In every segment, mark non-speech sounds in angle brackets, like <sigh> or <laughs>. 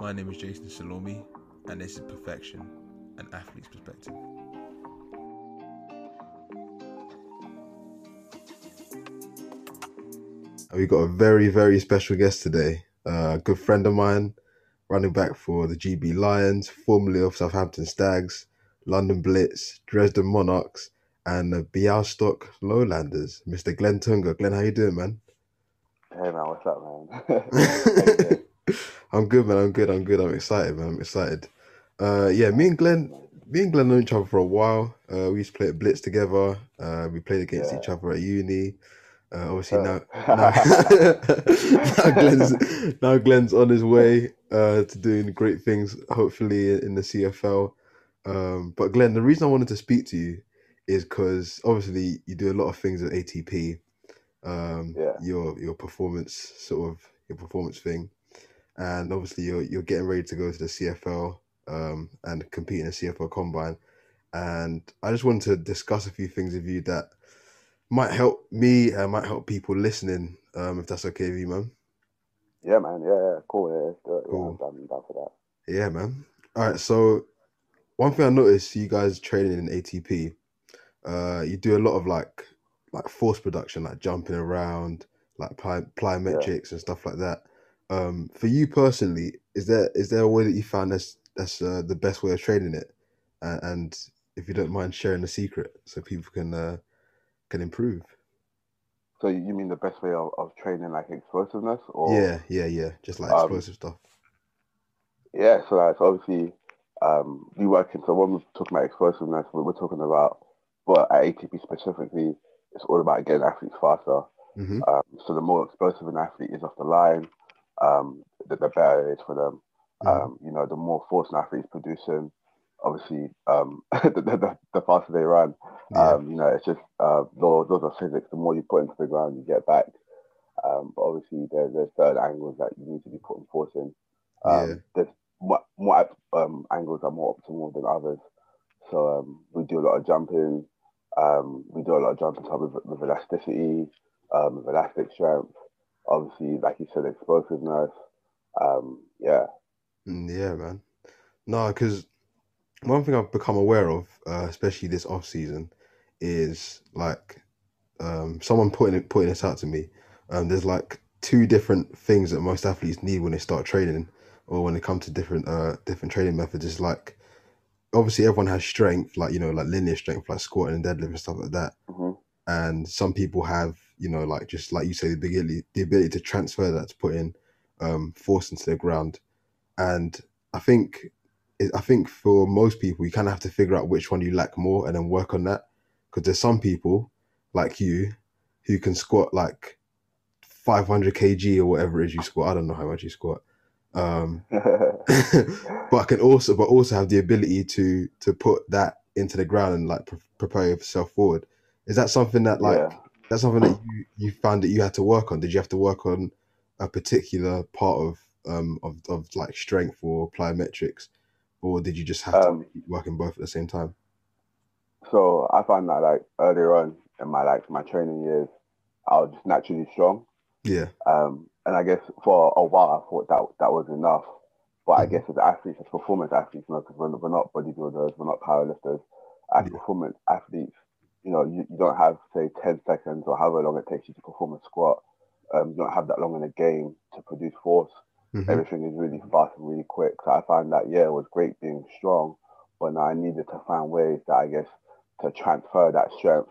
My name is Jason Salomi, and this is Perfection, an athlete's perspective. We've got a very, very special guest today. Uh, a good friend of mine, running back for the GB Lions, formerly of Southampton Stags, London Blitz, Dresden Monarchs, and the Bialystok Lowlanders, Mr. Glenn Toonga. Glenn, how you doing, man? Hey man, what's up, man? <laughs> <laughs> I'm good, man. I'm good. I'm good. I'm excited, man. I'm excited. Uh, yeah, me and Glenn, me and Glenn know each other for a while. Uh, we used to play at Blitz together. Uh, we played against Yeah. each other at uni. Uh, obviously now, Uh. now, <laughs> <laughs> now Glenn's now Glenn's on his way uh, to doing great things. Hopefully in the CFL. Um, but Glenn, the reason I wanted to speak to you is because obviously you do a lot of things at ATP. Um, Yeah. your your performance sort of your performance thing, and obviously you're you're getting ready to go to the CFL um, and compete in the CFL Combine. And I just wanted to discuss a few things with you that might help me and might help people listening. Um, if that's okay with you, man. yeah, man. Yeah, yeah, cool. Yeah, let's do it. Yeah, Cool. I'm down, down for that. Yeah, man. All right. So one thing I noticed, you guys training in ATP, uh, you do a lot of like like force production, like jumping around, like ply, plyometrics and stuff like that. Um, for you personally, is there is there a way that you found that's that's uh, the best way of training it? Uh, and if you don't mind sharing the secret, so people can uh, can improve. So you mean the best way of, of training like explosiveness, or Yeah, yeah, yeah. Just like Um, explosive stuff. Yeah, so like so obviously, um, we work in. So when we're talking about explosiveness, we're, we're talking about, well, at ATP specifically, it's all about getting athletes faster. hmm Um, so the more explosive an athlete is off the line, um, the, the better it is for them. Um, you know, the more force an athlete is producing, obviously, um, <laughs> the, the, the faster they run. Yeah. Um, you know, it's just uh, those, those are physics. The more you put into the ground, you get back. Um, but obviously, there, there's certain angles that you need to be putting force in. Um, Yeah. There's more, more um, angles are more optimal than others. So um, we do a lot of jumping. Um, we do a lot of jumping top with, with elasticity, um, with elastic strength. Obviously, like you said, explosiveness. Um, yeah, Mm, Yeah, man. No, because one thing I've become aware of, uh, especially this off season, is like um, someone putting it putting this out to me. Um, there's like two different things that most athletes need when they start training, or when they come to different uh different training methods. It's like obviously everyone has strength, like you know, like linear strength, like squatting and deadlift and stuff like that. hmm And some people have, you know, like just like you say, the ability the ability to transfer that to put in um, force into the ground. And I think I think for most people, you kind of have to figure out which one you lack more and then work on that. Because there's some people like you who can squat like 500 kg or whatever it is you squat. I don't know how much you squat. Um, <laughs> <laughs> but I can also, but also have the ability to to put that into the ground and like pre- prepare yourself forward. Is that something that like yeah. That's something that you you found that you had to work on? Did you have to work on a particular part of um of, of like strength or plyometrics, or did you just have Um, to keep working both at the same time? So I found that like earlier on in my like my training years, I was just naturally strong. Yeah, Um, and I guess for a while I thought that that was enough. But I Mhm. guess as athletes, as performance athletes, you know, because we're, we're not bodybuilders, we're not powerlifters. As Yeah. performance athletes, you know, you, you don't have say ten seconds or however long it takes you to perform a squat. Um, you don't have that long in a game to produce force. Mhm. Everything is really fast and really quick. So I find that yeah, it was great being strong, but now I needed to find ways that I guess to transfer that strength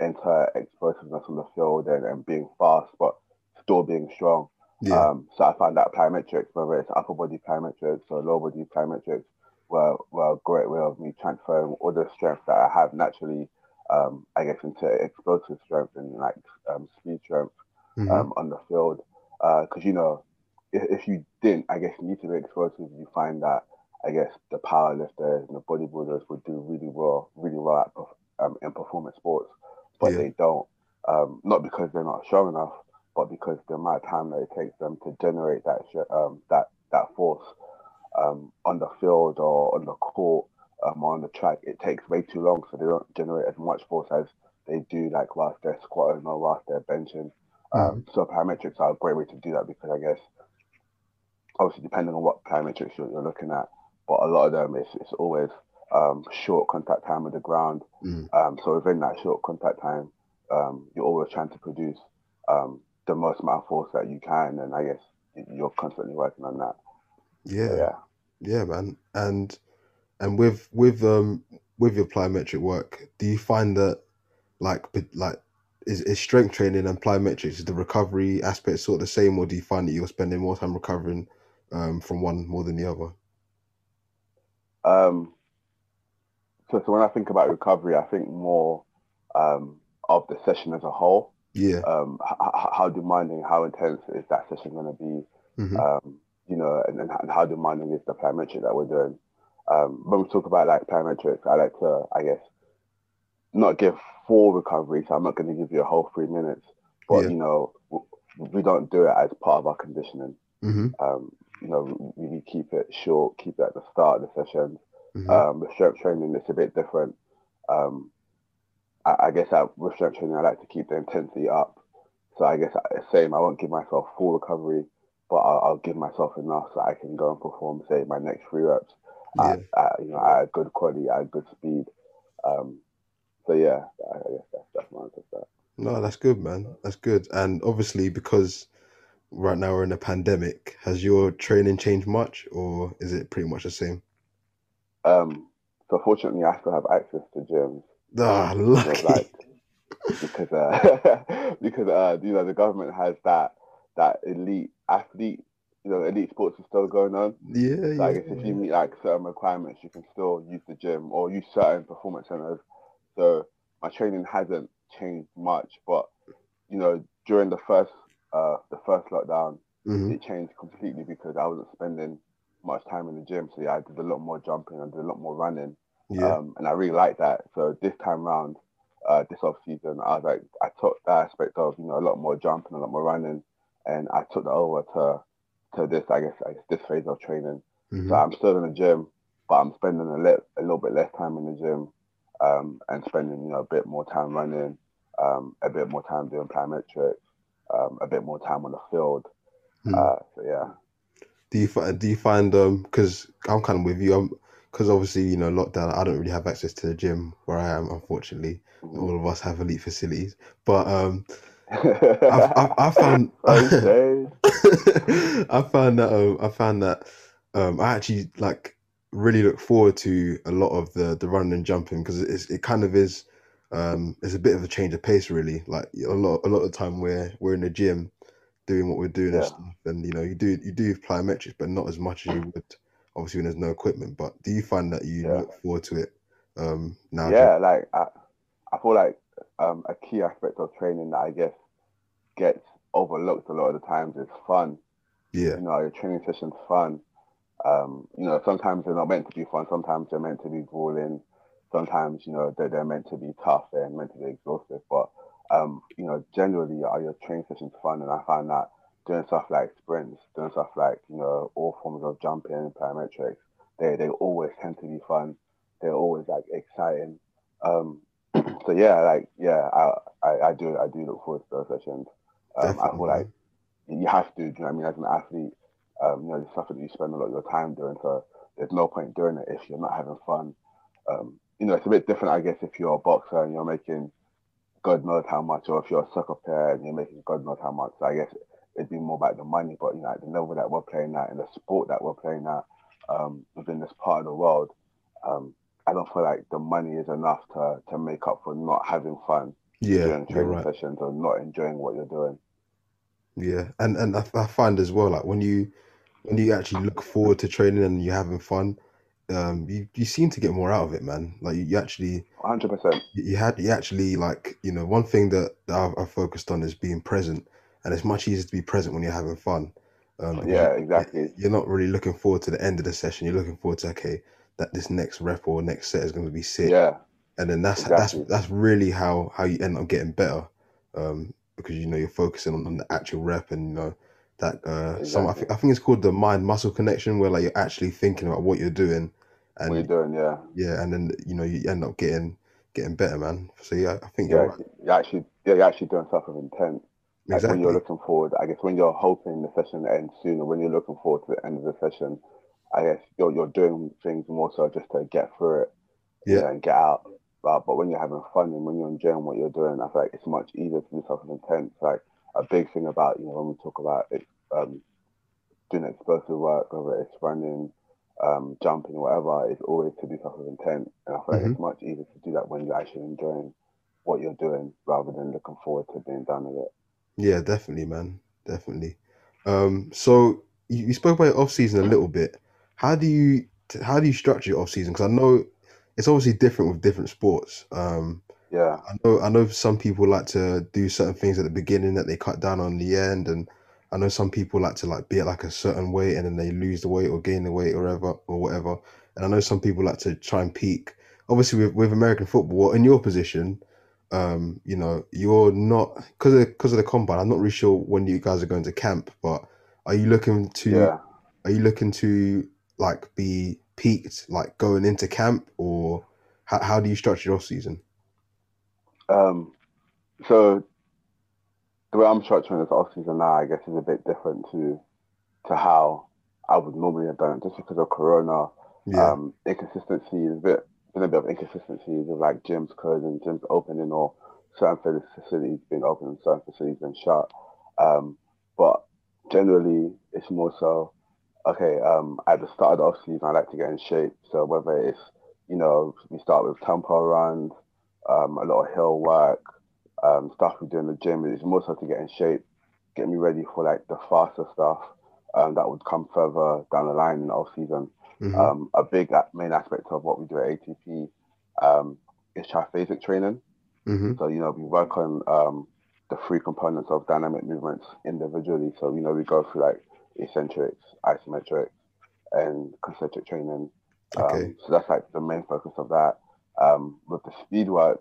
into explosiveness on the field and, and being fast, but still being strong. yeah, Um, so I find that plyometrics, whether it's upper body plyometrics or lower body plyometrics, were, were a great way of me transferring all the strength that I have naturally, um, I guess, into explosive strength and like um, speed strength Mhm. um, on the field. Because, you know, if, if you didn't, I guess, need to be explosive, you find that, I guess, the power lifters and the bodybuilders would do really well, really well at, um, in performance sports, but Yeah. they don't. Um, not because they're not strong enough, but because the amount of time that it takes them to generate that um, that that force um, on the field or on the court um, on the track, it takes way too long, so they don't generate as much force as they do like whilst they're squatting or whilst they're benching. Um, so plyometrics are a great way to do that because I guess obviously depending on what plyometrics you're, you're looking at, but a lot of them it's it's always um, short contact time with the ground. Mm. Um, so within that short contact time, um, you're always trying to produce um, the most amount of force that you can, and I guess you're constantly working on that. Yeah, So, yeah. yeah, man. And and with with um with your plyometric work, do you find that like like is, is strength training and plyometrics is the recovery aspect sort of the same, or do you find that you're spending more time recovering um from one more than the other? Um, so, so when I think about recovery, I think more um, of the session as a whole. Yeah. Um, h- how demanding, how intense is that session going to be? hmm Um, you know, and, and and how demanding is the plyometric that we're doing? Um, when we talk about like plyometrics, I like to, I guess, not give full recovery. So I'm not going to give you a whole three minutes, but Yeah. you know, we don't do it as part of our conditioning. hmm Um, you know, we, we keep it short, keep it at the start of the session. hmm Um, with strength training, it's a bit different. Um, I, I guess I, with strength training, I like to keep the intensity up. So I guess I, same, I won't give myself full recovery, but I'll, I'll give myself enough so I can go and perform, say, my next three reps Yeah. at, at, you know, at a good quality, at good speed. Um, so yeah, I, I guess that's, that's my answer to that. No, that's good, man. That's good. And obviously, because right now we're in a pandemic, has your training changed much, or is it pretty much the same? Um, so fortunately, I still have access to gyms. Ah, um, because like because uh, <laughs> because uh, you know the government has that that elite athlete, you know, elite sports is still going on. Yeah, So yeah, if you meet like certain requirements, you can still use the gym or use certain performance centers. So my training hasn't changed much, but you know, during the first uh the first lockdown, hmm it changed completely because I wasn't spending much time in the gym. So yeah, I did a lot more jumping, I did a lot more running. Yeah. Um, and I really like that. So this time round, uh, this off season, I was like, I took that aspect of you know a lot more jumping, a lot more running, and I took that over to to this, I guess, I guess this phase of training. hmm So I'm still in the gym, but I'm spending a little a little bit less time in the gym, um, and spending you know a bit more time running, um, a bit more time doing plyometrics, um, a bit more time on the field. Mm. Uh, so yeah. Do you find do you find um because I'm kind of with you um because obviously you know lockdown I don't really have access to the gym where I am unfortunately Mhm. all of us have elite facilities but um I've, I've, I <laughs> found Okay. <laughs> I found that um, I found that um, I actually like really look forward to a lot of the the running and jumping because it's it kind of is um, it's a bit of a change of pace really. Like a lot a lot of the time we're we're in the gym doing what we're doing and stuff and you know you do you do plyometrics but not as much as you would obviously when there's no equipment. But do you find that you Yeah. look forward to it um, now yeah, like I, I feel like um, a key aspect of training that I guess gets overlooked a lot of the times is fun. yeah You know, your training session's fun. Um, you know, sometimes they're not meant to be fun. Sometimes they're meant to be grueling. Sometimes, you know, they're, they're meant to be tough and meant to be exhaustive. But, um, you know, generally, are your training sessions fun? And I find that doing stuff like sprints, doing stuff like, you know, all forms of jumping, plyometrics, they, they always tend to be fun. They're always like exciting. Um, <clears throat> so yeah, like yeah, I, I, I do I do look forward to those sessions. Um, I feel like you have to, do you know what I mean, as an athlete, um, you know, it's something that you spend a lot of your time doing. So there's no point doing it if you're not having fun. Um, you know, it's a bit different, I guess, if you're a boxer and you're making God knows how much, or if you're a soccer player and you're making God knows how much. So I guess it'd be more about the money, but you know, at the level that we're playing at, and the sport that we're playing at, um, within this part of the world, um, I don't feel like the money is enough to to make up for not having fun yeah during training right sessions or not enjoying what you're doing. Yeah, and and I, I find as well like when you when you actually look forward to training and you're having fun, um, you you seem to get more out of it, man. Like you, you actually 100%. you you had you actually like you know one thing that, that I've, I've focused on is being present, and it's much easier to be present when you're having fun. Um, Yeah, exactly. you're not really looking forward to the end of the session. You're looking forward to okay that this next rep or next set is going to be sick Yeah, and then that's Exactly. that's that's really how how you end up getting better um because you know you're focusing on, on the actual rep and you know that uh some I, Exactly. think I think it's called the mind muscle connection where like you're actually thinking about what you're doing what you're doing, yeah. yeah and then you know you end up getting getting better man so yeah I think you're right you're actually, yeah, you're actually doing stuff with intent. Like exactly. when you're looking forward, I guess when you're hoping the session ends sooner, when you're looking forward to the end of the session, I guess you're you're doing things more so just to get through it, Yeah. you know, and get out. But but when you're having fun and when you're enjoying what you're doing, I feel like it's much easier to do something intense. Like a big thing about you know when we talk about it, um, doing explosive work, whether it's running, um, jumping, whatever, it's always to do something intense. And I feel like Mm-hmm. it's much easier to do that when you're actually enjoying what you're doing rather than looking forward to being done with it. Yeah, definitely, man. Definitely. Um, so you, you spoke about off season a little bit. How do you how do you structure your off season? Because I know it's obviously different with different sports. Um, Yeah, I know I know some people like to do certain things at the beginning that they cut down on the end, and I know some people like to like be at like a certain weight and then they lose the weight or gain the weight or whatever or whatever. And I know some people like to try and peak. Obviously, with, with American football, in your position, um, you know, you're not because of because of the combine. I'm not really sure when you guys are going to camp, but are you looking to yeah. are you looking to like be peaked like going into camp or how, how do you structure your season? Um, so the way I'm structuring this off season now, I guess, is a bit different to to how I would normally have done it, just because of Corona. Yeah. Um, inconsistency is a bit been a bit of inconsistencies of like gyms closing, gyms opening, or certain facilities being open and certain facilities being shut. Um, but generally, it's more so okay. Um, at the start of the off season, I like to get in shape. So whether it's you know we start with tempo runs, um, a lot of hill work, um, stuff we do in the gym. It's more so to get in shape, get me ready for like the faster stuff um, that would come further down the line in the off season. Mhm. Um, a big main aspect of what we do at ATP um, is triphasic training. Mhm. So, you know, we work on um, the three components of dynamic movements individually. So, you know, we go through like eccentrics, isometrics, and concentric training. Okay. Um, so that's like the main focus of that. Um, with the speed work,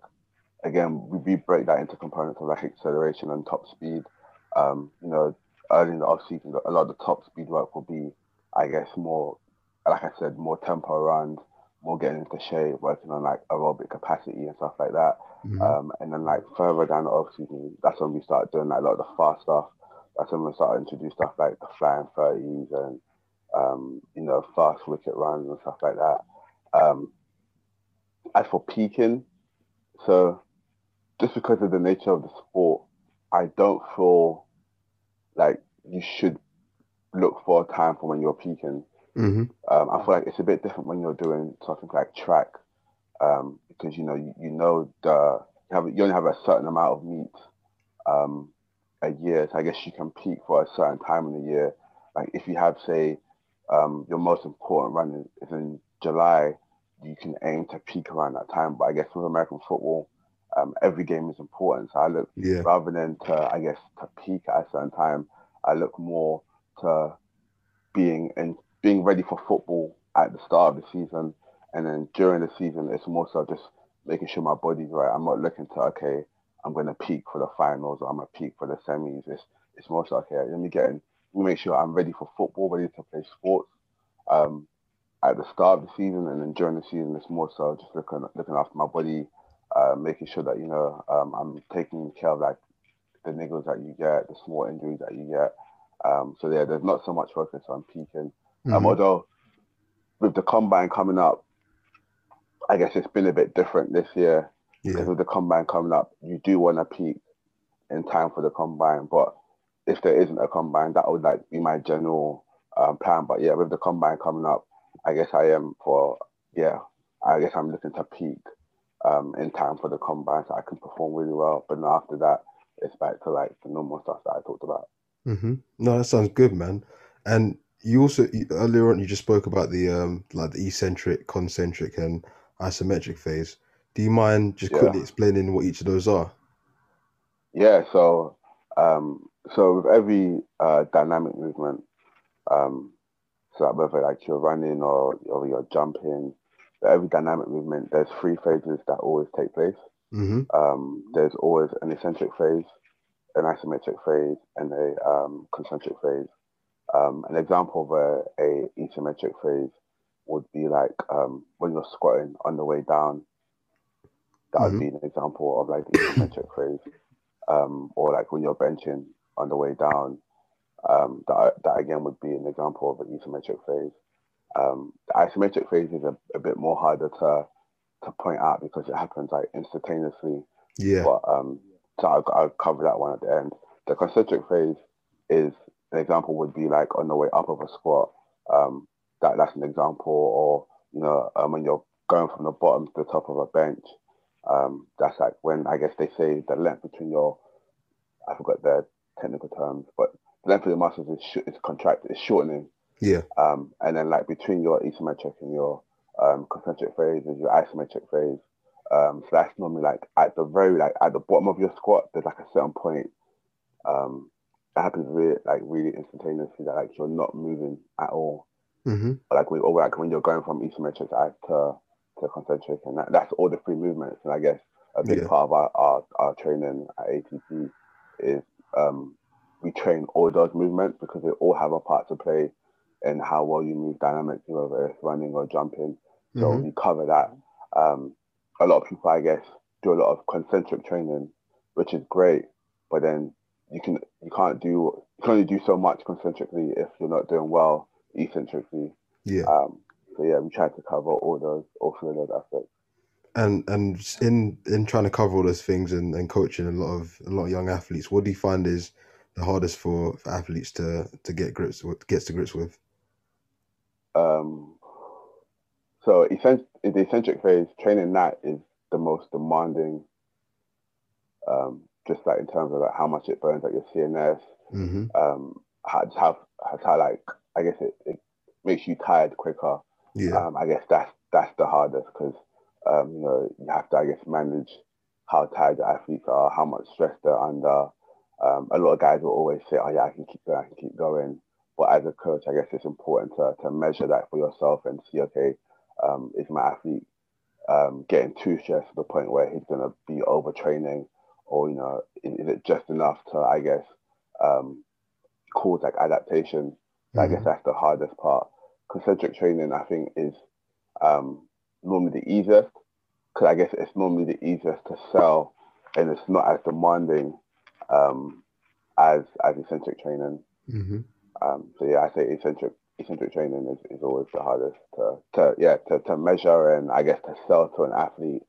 again, we, we break that into components of like acceleration and top speed. Um, you know, early in the off season, a lot of the top speed work will be, I guess, more, like I said, more tempo runs, more getting into shape, working on like aerobic capacity and stuff like that. Mhm. Um, and then like further down the off season, that's when we start doing like a lot of the fast stuff. That's when we start to introduce stuff like the flying thirties and um, you know fast wicket runs and stuff like that. Um, as for peaking, so just because of the nature of the sport, I don't feel like you should look for a time for when you're peaking. Mhm. Um, I feel like it's a bit different when you're doing something like track, um, because you know you, you know the you, have, you only have a certain amount of meet um, a year. So I guess you can peak for a certain time in the year. Like if you have say um, your most important run is, is in July, you can aim to peak around that time. But I guess with American football, um, every game is important. So I look Yeah. rather than to I guess to peak at a certain time, I look more to being and being ready for football at the start of the season, and then during the season, it's more so just making sure my body's right. I'm not looking to okay, I'm going to peak for the finals or I'm going to peak for the semis. It's it's more so okay. Let me get in, let me make sure I'm ready for football, ready to play sports. Um, at the start of the season and then during the season, it's more so just looking looking after my body, uh, making sure that you know um, I'm taking care of like the niggles that you get, the small injuries that you get. Um, so yeah, there's not so much focus on peaking. Um, Mhm. although with the combine coming up, I guess it's been a bit different this year because Yeah. with the combine coming up, you do want to peak in time for the combine. But if there isn't a combine, that would like be my general um, plan. But yeah, with the combine coming up, I guess I am for yeah, I guess I'm looking to peak um, in time for the combine so I can perform really well. But then after that, it's back to like the normal stuff that I talked about. Mm-hmm. No, that sounds good, man. And you also earlier on you just spoke about the um like the eccentric, concentric, and isometric phase. Do you mind just Yeah. quickly explaining what each of those are? Yeah, so um, so with every uh, dynamic movement, um, so whether like you're running or, or you're jumping, every dynamic movement, there's three phases that always take place. hmm Um, there's always an eccentric phase, an isometric phase, and a um, concentric phase. Um, an example of a, a eccentric phase would be like um, when you're squatting on the way down. That would Mhm. be an example of like the eccentric <coughs> phase. um, or like when you're benching on the way down. Um, that, that again would be an example of an isometric phase. Um, the isometric phase is a, a bit more harder to to point out because it happens like instantaneously. Yeah. But um, so I'll, I'll cover that one at the end. The concentric phase is an example would be like on the way up of a squat. Um, that that's an example, or you know, um, when you're going from the bottom to the top of a bench. Um, that's like when I guess they say the length between your, I forgot the technical terms, but the length of the muscles is sh- is contracted, is shortening. Yeah. Um, and then like between your isometric and your um, concentric phase is your isometric phase. Um, so that's normally like at the very like at the bottom of your squat, there's like a certain point. Um, that happens really like really instantaneously that like you're not moving at all. Mm-hmm. Like when, or like when you're going from isometric to to concentric, and that, that's all the three movements. And I guess a big Yeah. part of our, our, our training at ATP is um, we train all those movements because they all have a part to play in how well you move dynamically, whether it's running or jumping. So Mhm. we cover that. Um, a lot of people, I guess, do a lot of concentric training, which is great, but then you can you can't do you can only do so much concentrically if you're not doing well eccentrically. Yeah. Um, so yeah, we try to cover all those, all three of those aspects. and and in in trying to cover all those things and, and coaching a lot of a lot of young athletes, what do you find is the hardest for, for athletes to to get grips with gets to grips with? Um, so the eccentric phase training that is the most demanding. Um, just like in terms of like how much it burns at your CNS, Mm-hmm. um, how, how, how, how like I guess it, it makes you tired quicker. Yeah. Um, I guess that's that's the hardest because um, you know you have to I guess manage how tired the athletes are, how much stress they're under. Um, a lot of guys will always say, "Oh yeah, I can keep going, I can keep going." But as a coach, I guess it's important to to measure that for yourself and see, okay, um, is my athlete um, getting too stressed to the point where he's going to be overtraining, or you know, is, is it just enough to I guess um, cause like adaptation? I guess Mhm. that's the hardest part. Concentric training, I think, is um, normally the easiest because I guess it's normally the easiest to sell, and it's not as demanding um, as as eccentric training. Mm-hmm. Um, so yeah, I say eccentric eccentric training is, is always the hardest to, to yeah to, to measure and I guess to sell to an athlete.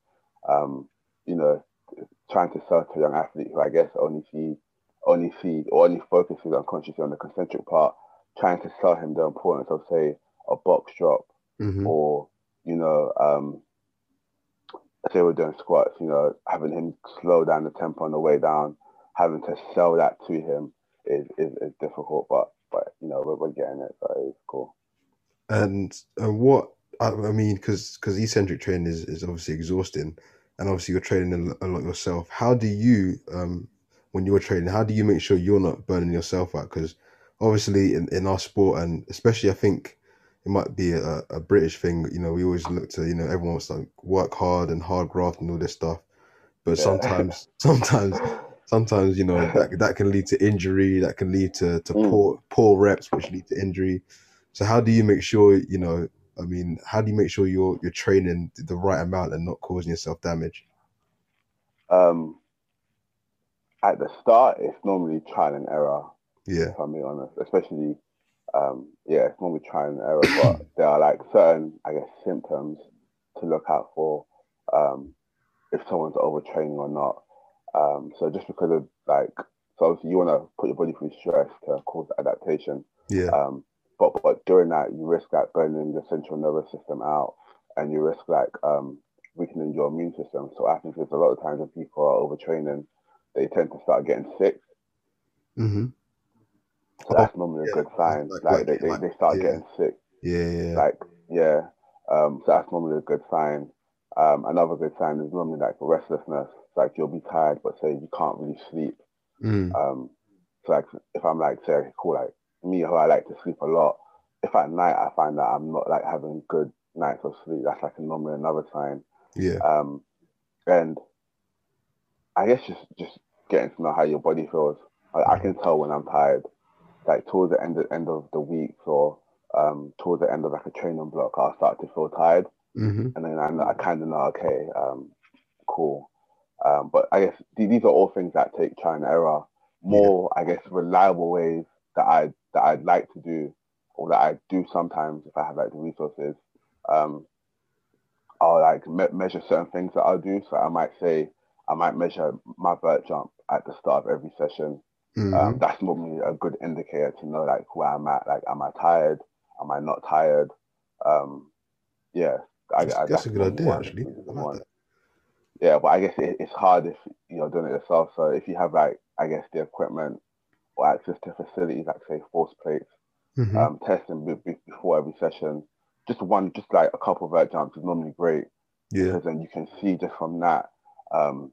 Um, you know, trying to sell to a young athlete who I guess only see only see or only focuses unconsciously on the concentric part, trying to sell him the importance of say a box drop Mm-hmm. or you know, um, say we're doing squats, you know, having him slow down the tempo on the way down, having to sell that to him is is, is difficult, but but you know we're, we're getting it, so it's cool. And uh, what I, I mean, because because eccentric training is, is obviously exhausting, and obviously you're training a a lot yourself. How do you, um, when you're training, how do you make sure you're not burning yourself out? Because obviously in, in our sport, and especially I think it might be a, a British thing. You know, we always look to you know everyone wants to like, work hard and hard graft and all this stuff, but Yeah. sometimes <laughs> sometimes sometimes you know that, that can lead to injury that can lead to, to Mm. poor poor reps which lead to injury so how do you make sure you know i mean how do you make sure you're you're training the right amount and not causing yourself damage Um, at the start, it's normally trial and error. yeah if I'm being honest, especially, um, yeah, it's normally trial and error, but <coughs> there are like certain, I guess, symptoms to look out for um, if someone's overtraining or not. Um, so just because of like, so obviously you want to put your body through stress to cause adaptation, yeah um, but but during that you risk like burning your central nervous system out, and you risk like um, weakening your immune system. So I think there's a lot of times when people are overtraining, they tend to start getting sick. mm-hmm. So that's normally a good sign. Like- Like, like- they, they, like- they start yeah. getting sick. yeah yeah Like yeah. Um, so that's normally a good sign. Um, another good sign is normally like restlessness. It's Like you'll be tired, but say you can't really sleep. mm. Um, so like if I'm like say cool like me who I like to sleep a lot. If at night I find that I'm not like having good nights of sleep, that's like a normally another sign. yeah Um, and I guess just just getting to know how your body feels. Like, I can tell when I'm tired. Like towards the end end of the week or um, towards the end of like a training block, I'll start to feel tired, mm-hmm. and then I, I kind of know okay, um, cool. Um, but I guess these are all things that take trial and error. More, yeah. I guess, reliable ways that I that I'd like to do, or that I do sometimes if I have like the resources. Um, I'll like me- measure certain things that I'll do. So I might say I might measure my vert jump at the start of every session. Mm-hmm. Um, that's normally a good indicator to know like where I'm at. Like, am I tired? Am I not tired? Um, yeah, I, that's, I, that's, a good idea. Actually, like that. Yeah, but I guess it, it's hard if you're doing it yourself. So if you have like, I guess the equipment or access to facilities like say force plates, mm-hmm. um, testing b- b- before every session, just one, just like a couple of vert jumps is normally great. Yeah. Because then you can see just from that um,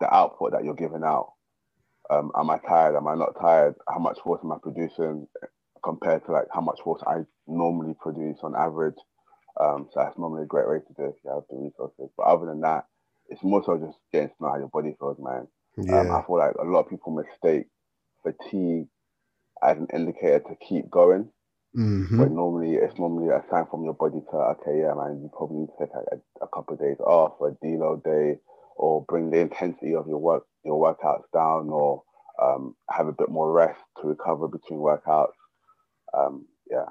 the output that you're giving out. Um, am I tired? Am I not tired? How much water am I producing compared to like how much water I normally produce on average? Um, so that's normally a great way to do if you have the resources. But other than that, it's more so just getting to know how your body feels, man. Yeah. Um, I feel like a lot of people mistake fatigue as an indicator to keep going. Mm-hmm. But normally, it's normally a sign from your body to, okay, yeah, man, you probably need to take a, a couple of days off, a deload day, or bring the intensity of your work, your workouts down, or um, have a bit more rest to recover between workouts. Um, yeah,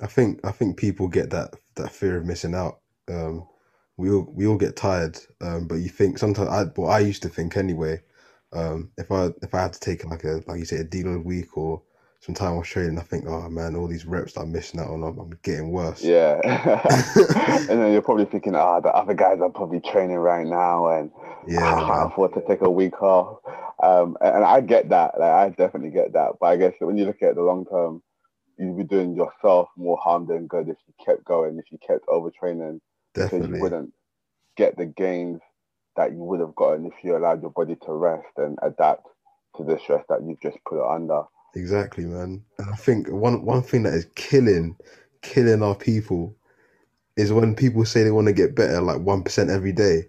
I think I think people get that that fear of missing out. Um, we all we all get tired, um, but you think sometimes. I, well, I used to think anyway. Um, if I if I had to take like a like you say a deload week or some time off training, I think, oh man, all these reps that I'm missing out on, I'm, I'm getting worse. Yeah, <laughs> <laughs> and then you're probably thinking, ah, oh, the other guys are probably training right now, and yeah, I can't afford to take a week off. Um, and, and I get that, like I definitely get that. But I guess when you look at the long term, you'd be doing yourself more harm than good if you kept going, if you kept overtraining, definitely. because you wouldn't get the gains that you would have gotten if you allowed your body to rest and adapt to the stress that you've just put it under. Exactly, man. And I think one one thing that is killing killing our people is when people say they want to get better like one percent every day.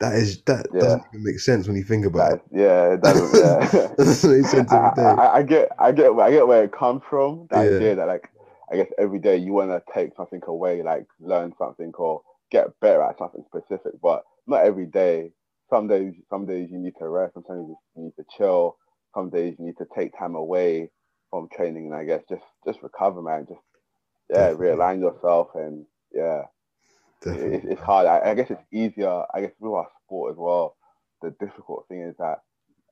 That is that yeah. doesn't even make sense when you think about that, it. Yeah, it doesn't. <laughs> Yeah. doesn't make sense every day. I, I, I, get, I get, I get where it comes from. The yeah. idea that like, I guess every day you want to take something away, like learn something or get better at something specific. But not every day. Some days, some days you need to rest. Sometimes you need to chill. Some days you need to take time away from training, and I guess just just recover, man. Just yeah, Definitely. realign yourself, and yeah, it, it's hard. I, I, guess it's easier. I guess with our sport as well. The difficult thing is that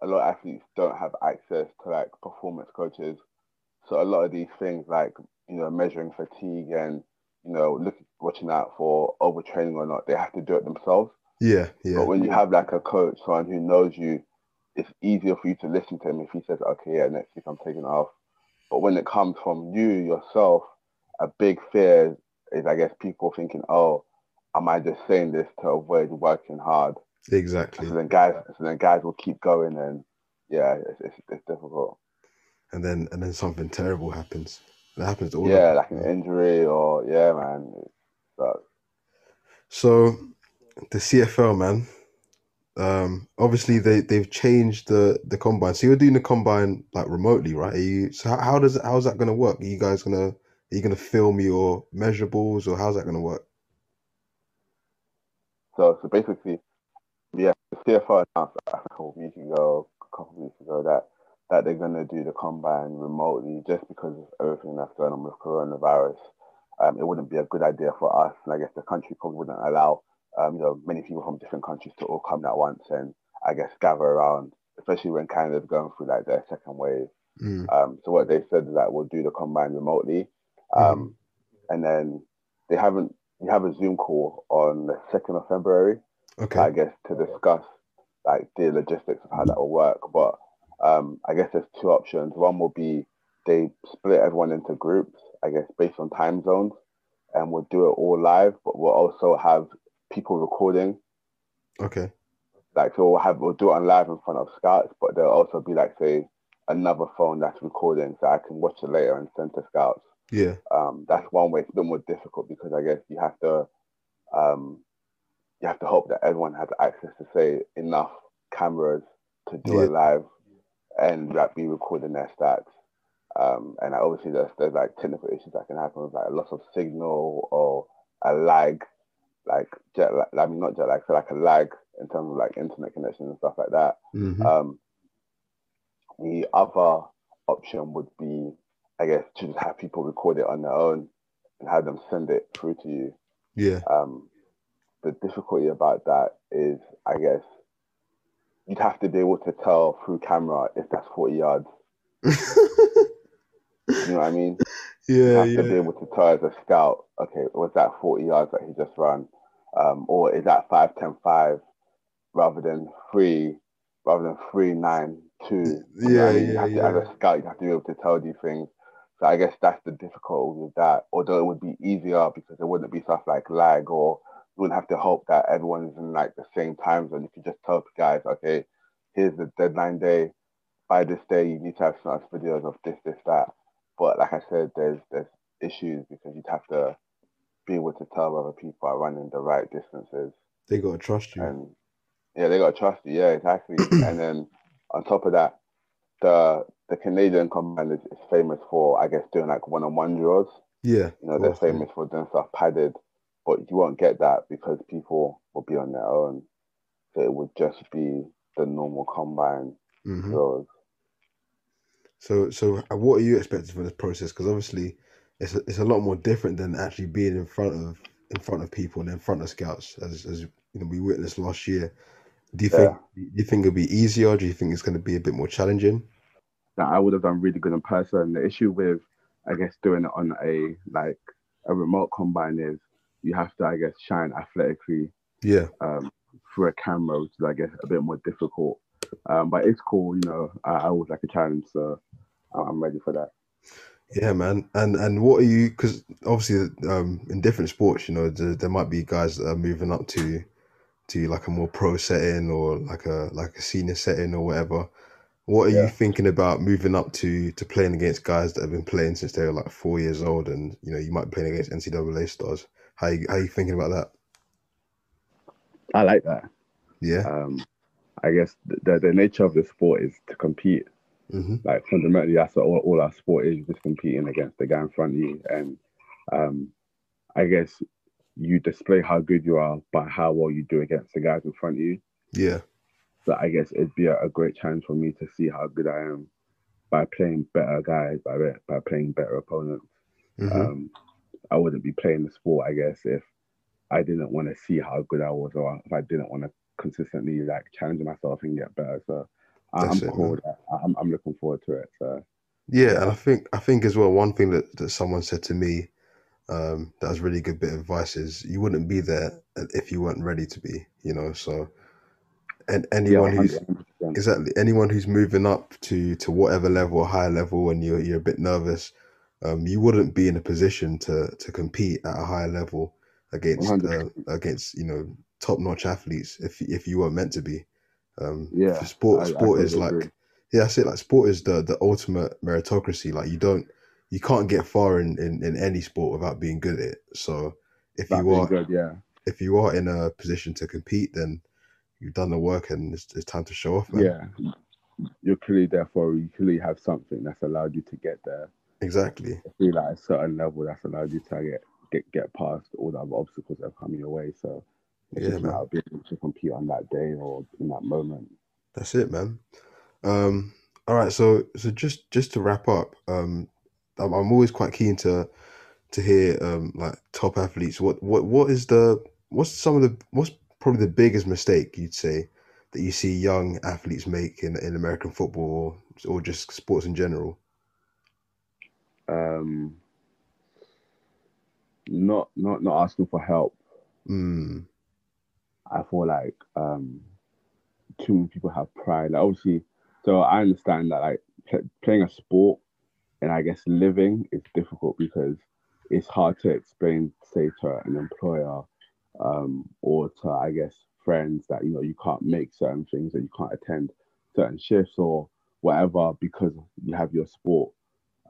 a lot of athletes don't have access to like performance coaches. So a lot of these things, like you know, measuring fatigue and you know, looking watching out for overtraining or not, they have to do it themselves. Yeah, yeah. But when you have like a coach, someone who knows you, it's easier for you to listen to him if he says, "Okay, yeah, next week I'm taking off." But when it comes from you yourself, a big fear is, I guess, people thinking, "Oh, am I just saying this to avoid working hard?" Exactly. So then guys, so then guys will keep going, and yeah, it's, it's, it's difficult. And then and then something terrible happens. That happens to all. Yeah, like an injury or yeah, man. Uh, so the CFL, man. Um, obviously they they've changed the the combine. So you're doing the combine like remotely, right? Are you so how, how does how's that gonna work? Are you guys gonna are you gonna film your measurables or how's that gonna work? So so basically, yeah, the CFL announced a couple weeks ago, a couple weeks ago that that they're going to do the combine remotely just because of everything that's going on with coronavirus. Um, it wouldn't be a good idea for us, and I guess the country probably wouldn't allow um, you know many people from different countries to all come at once and I guess gather around, especially when Canada's going through like their second wave. Mm. Um, so what they said is that we'll do the combine remotely, mm. and then they haven't. We have a Zoom call on the second of February. Okay. I guess to discuss like the logistics of how that will work, but um, I guess there's two options. One will be they split everyone into groups, I guess, based on time zones, and we'll do it all live, but we'll also have people recording. Okay. Like so, we'll have we'll do it on live in front of scouts, but there'll also be like say another phone that's recording, so I can watch it later and send to scouts. Yeah. Um, that's one way. It's a bit more difficult because I guess you have to, um, you have to hope that everyone has access to say enough cameras to do yeah. it live and like be recording their stats. Um, and obviously there's, there's like technical issues that can happen with like a loss of signal or a lag, like jet lag, I mean not jet lag, so like a lag in terms of like internet connection and stuff like that. Mhm. Um, the other option would be, I guess, to just have people record it on their own and have them send it through to you. yeah, Um, the difficulty about that is, I guess, you'd have to be able to tell through camera if that's 40 yards. <laughs> You know what I mean? You yeah, have to be able to tell as a scout, okay, was that 40 yards that he just ran? Um, or is that 5 10 5 rather than 3, rather than 3 9 2? You know Yeah, You yeah, have to, yeah. As a scout, you have to be able to tell these things. So I guess that's the difficulty with that. Although it would be easier because there wouldn't be stuff like lag or you wouldn't have to hope that everyone is in like the same time zone. You could just tell the guys, okay, here's the deadline day. By this day, you need to have some videos of this, this, that. But like I said, there's there's issues because you'd have to be able to tell whether people are running the right distances. they gotta trust you. And yeah, they gotta trust you. Yeah, exactly. <clears throat> and then on top of that, the the Canadian combine is, is famous for, I guess, doing like one-on-one drills. Yeah, You know, they're famous for doing stuff padded, but you won't get that because people will be on their own. So it would just be the normal combine Mhm. drills. So, so uh, what are you expecting from this process? Because obviously, it's a, it's a lot more different than actually being in front of in front of people and in front of scouts, as as you know we witnessed last year. Do you think do you think it'll be easier? Do you think it's going to be a bit more challenging? that I would have done really good in person. The issue with, I guess, doing it on a like a remote combine is you have to, I guess, shine athletically Yeah, um, through a camera, which is, I guess, a bit more difficult. Um, but it's cool, you know. I, I always like a challenge, so I'm ready for that. yeah, man. And and what are you? Because obviously, um, in different sports, you know, there, there might be guys that are moving up to to like a more pro setting or like a like a senior setting or whatever. What are you thinking about moving up to to playing against guys that have been playing since they were like four years old, and you know you might be playing against NCAA stars? How you how you thinking about that? I like that. Yeah. Um, I guess the, the nature of the sport is to compete. hmm Like fundamentally, that's what all, all our sport is, just competing against the guy in front of you. And um, I guess you display how good you are by how well you do against the guys in front of you. Yeah. So I guess it'd be a, a great challenge for me to see how good I am by playing better guys, by by playing better opponents. hmm Um, I wouldn't be playing the sport, I guess, if I didn't want to see how good I was, or if I didn't want to consistently like challenging myself and get better. So I'm it, cool. I'm, I'm looking forward to it. So Yeah, and I think I think as well one thing that, that someone said to me um, that was really good bit of advice is you wouldn't be there if you weren't ready to be, you know. So, and yeah, anyone who's 100%. exactly anyone who's moving up to to whatever level or higher level and you're you're a bit nervous, um, you wouldn't be in a position to to compete at a higher level against uh, against you know top notch athletes if if you weren't meant to be. Um, Yeah, sport I- I sport is totally like agree. yeah, that's it. Like sport is the the ultimate meritocracy. Like you don't you can't get far in in, in any sport without being good at it. So if That you are good, yeah. if you are in a position to compete, then you've done the work and it's, it's time to show off, man. Yeah. You're clearly there for you clearly have something that's allowed you to get there. Exactly. I feel like a certain level that's allowed you to get get, get past all the other obstacles that have come your way. So it's Yeah, just about being able to compete on that day or in that moment. That's it, man. Um, all right, so so just just to wrap up, um, I'm, I'm always quite keen to to hear um like top athletes. What what what is the what's some of the what's probably the biggest mistake you'd say that you see young athletes make in in American football or, or just sports in general? Um, not not not asking for help. Mm, I feel like um, too many people have pride. Like obviously, so I understand that like pl- playing a sport and I guess living is difficult because it's hard to explain, say, to an employer um, or to I guess friends that you know you can't make certain things or you can't attend certain shifts or whatever because you have your sport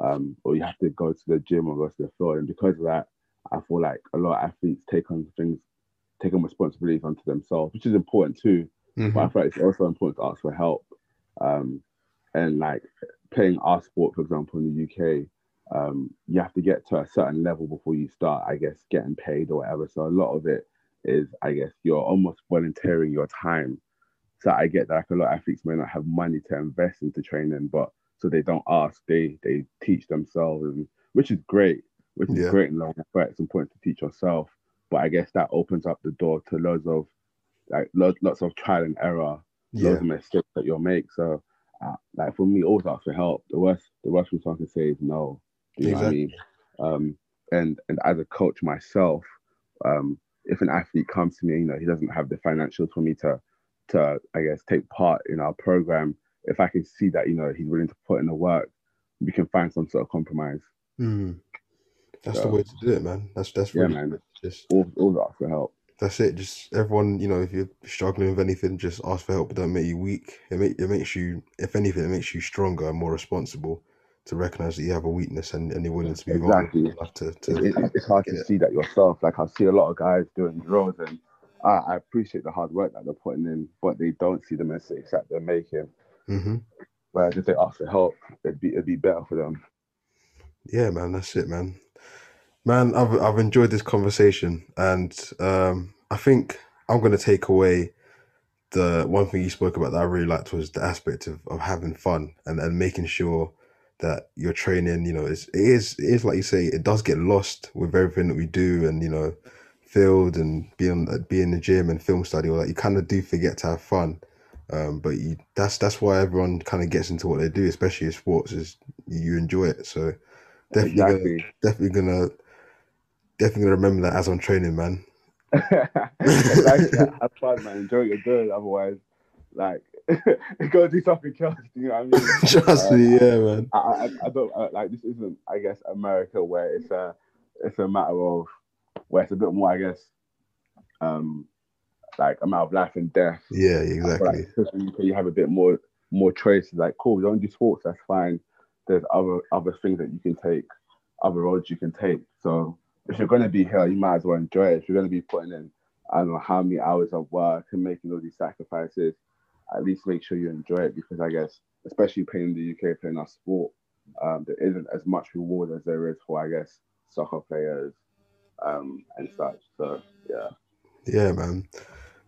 um, or you have to go to the gym or go to the field, and because of that, I feel like a lot of athletes take on things, take on responsibilities onto themselves, which is important too. But I mhm, feel like it's also important to ask for help. Um, and like playing our sport, for example, in the UK, um, you have to get to a certain level before you start, I guess, getting paid or whatever. So a lot of it is I guess you're almost volunteering your time. So I get that like a lot of athletes may not have money to invest into training, but so they don't ask, they they teach themselves, and which is great, which is Yeah. great in long run. It's important to teach yourself, but I guess that opens up the door to loads of like lots lots of trial and error, loads of mistakes that you'll make. So, uh, like for me, always ask for help. The worst, the worst thing someone can say is no. Do you know what I mean? Um, and and as a coach myself, um, if an athlete comes to me, you know, he doesn't have the financials for me to, to I guess take part in our program. If I can see that, you know, he's willing to put in the work, we can find some sort of compromise. Mm. That's the way to do it, man. That's that's Yeah, man. Just All, all ask for help. that's it. Just everyone, you know, if you're struggling with anything, just ask for help. But don't make you weak. It make it makes you, if anything, it makes you stronger and more responsible to recognize that you have a weakness and, and you're willing to be vulnerable Exactly. to, It, to it- it's hard to see that yourself. Like I see a lot of guys doing drills, and I, I appreciate the hard work that they're putting in, but they don't see the mistakes that they're making. hmm Whereas if they ask for help, it'd be it'd be better for them. Yeah, man, that's it, man. Man, I've I've enjoyed this conversation, and um, I think I'm gonna take away the one thing you spoke about that I really liked was the aspect of, of having fun and, and making sure that your training, you know, is it is it is like you say, it does get lost with everything that we do, and you know, field and being be in the gym and film study, all that. You kind of do forget to have fun. Um, but you, that's that's why everyone kind of gets into what they do, especially in sports, is you enjoy it. So definitely gonna, definitely gonna definitely remember that as I'm training, man. exactly. <laughs> Have fun, man. Enjoy what you're doing. Otherwise, like, <laughs> go do something else. You know what I mean? <laughs> Trust Uh, me, yeah, man. I, I, I don't uh, like this. Isn't I guess America where it's a it's a matter of where it's a bit more. I guess um like a matter of life and death. Yeah, exactly. like, especially in the you have a bit more more choices. Like, cool, you don't do sports, that's fine. There's other other things that you can take, other roads you can take. So if you're gonna be here, you might as well enjoy it. If you're gonna be putting in, I don't know how many hours of work and making all these sacrifices, at least make sure you enjoy it because I guess, especially playing in the UK, playing our sport, um, there isn't as much reward as there is for I guess soccer players um, and such. So yeah. Yeah, man.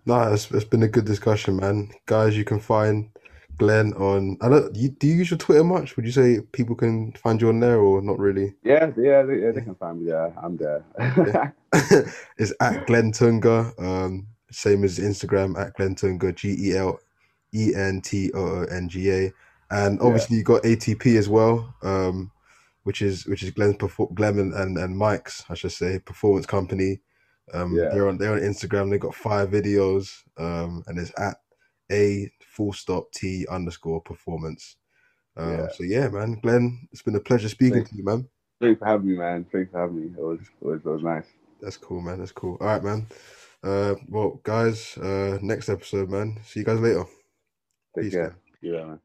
No, it's, it's been a good discussion, man. Guys, you can find Glenn on. I don't. You, do you use your Twitter much? Would you say people can find you on there or not really? Yeah, yeah, they, yeah, they can find me there. I'm there. <laughs> it's at Glenn Toonga. Um, same as Instagram at Glenn Toonga. G E L E N T O O N G A. And Yeah. obviously you got ATP as well. Um, which is which is Glenn's perfor- Glenn and, and, and Mike's, I should say, performance company. Um, Yeah. they're on they're on Instagram. They've got five videos. Um, and it's at a full stop T underscore performance. Um, Yeah. so yeah, man, Glenn, it's been a pleasure speaking Thanks. to you, man. Thanks for having me, man. Thanks for having me. It was, it was, it was nice. That's cool, man. That's cool. All right, man. Uh, well, guys, uh, next episode, man. See you guys later. Take Peace, care. Yeah, man.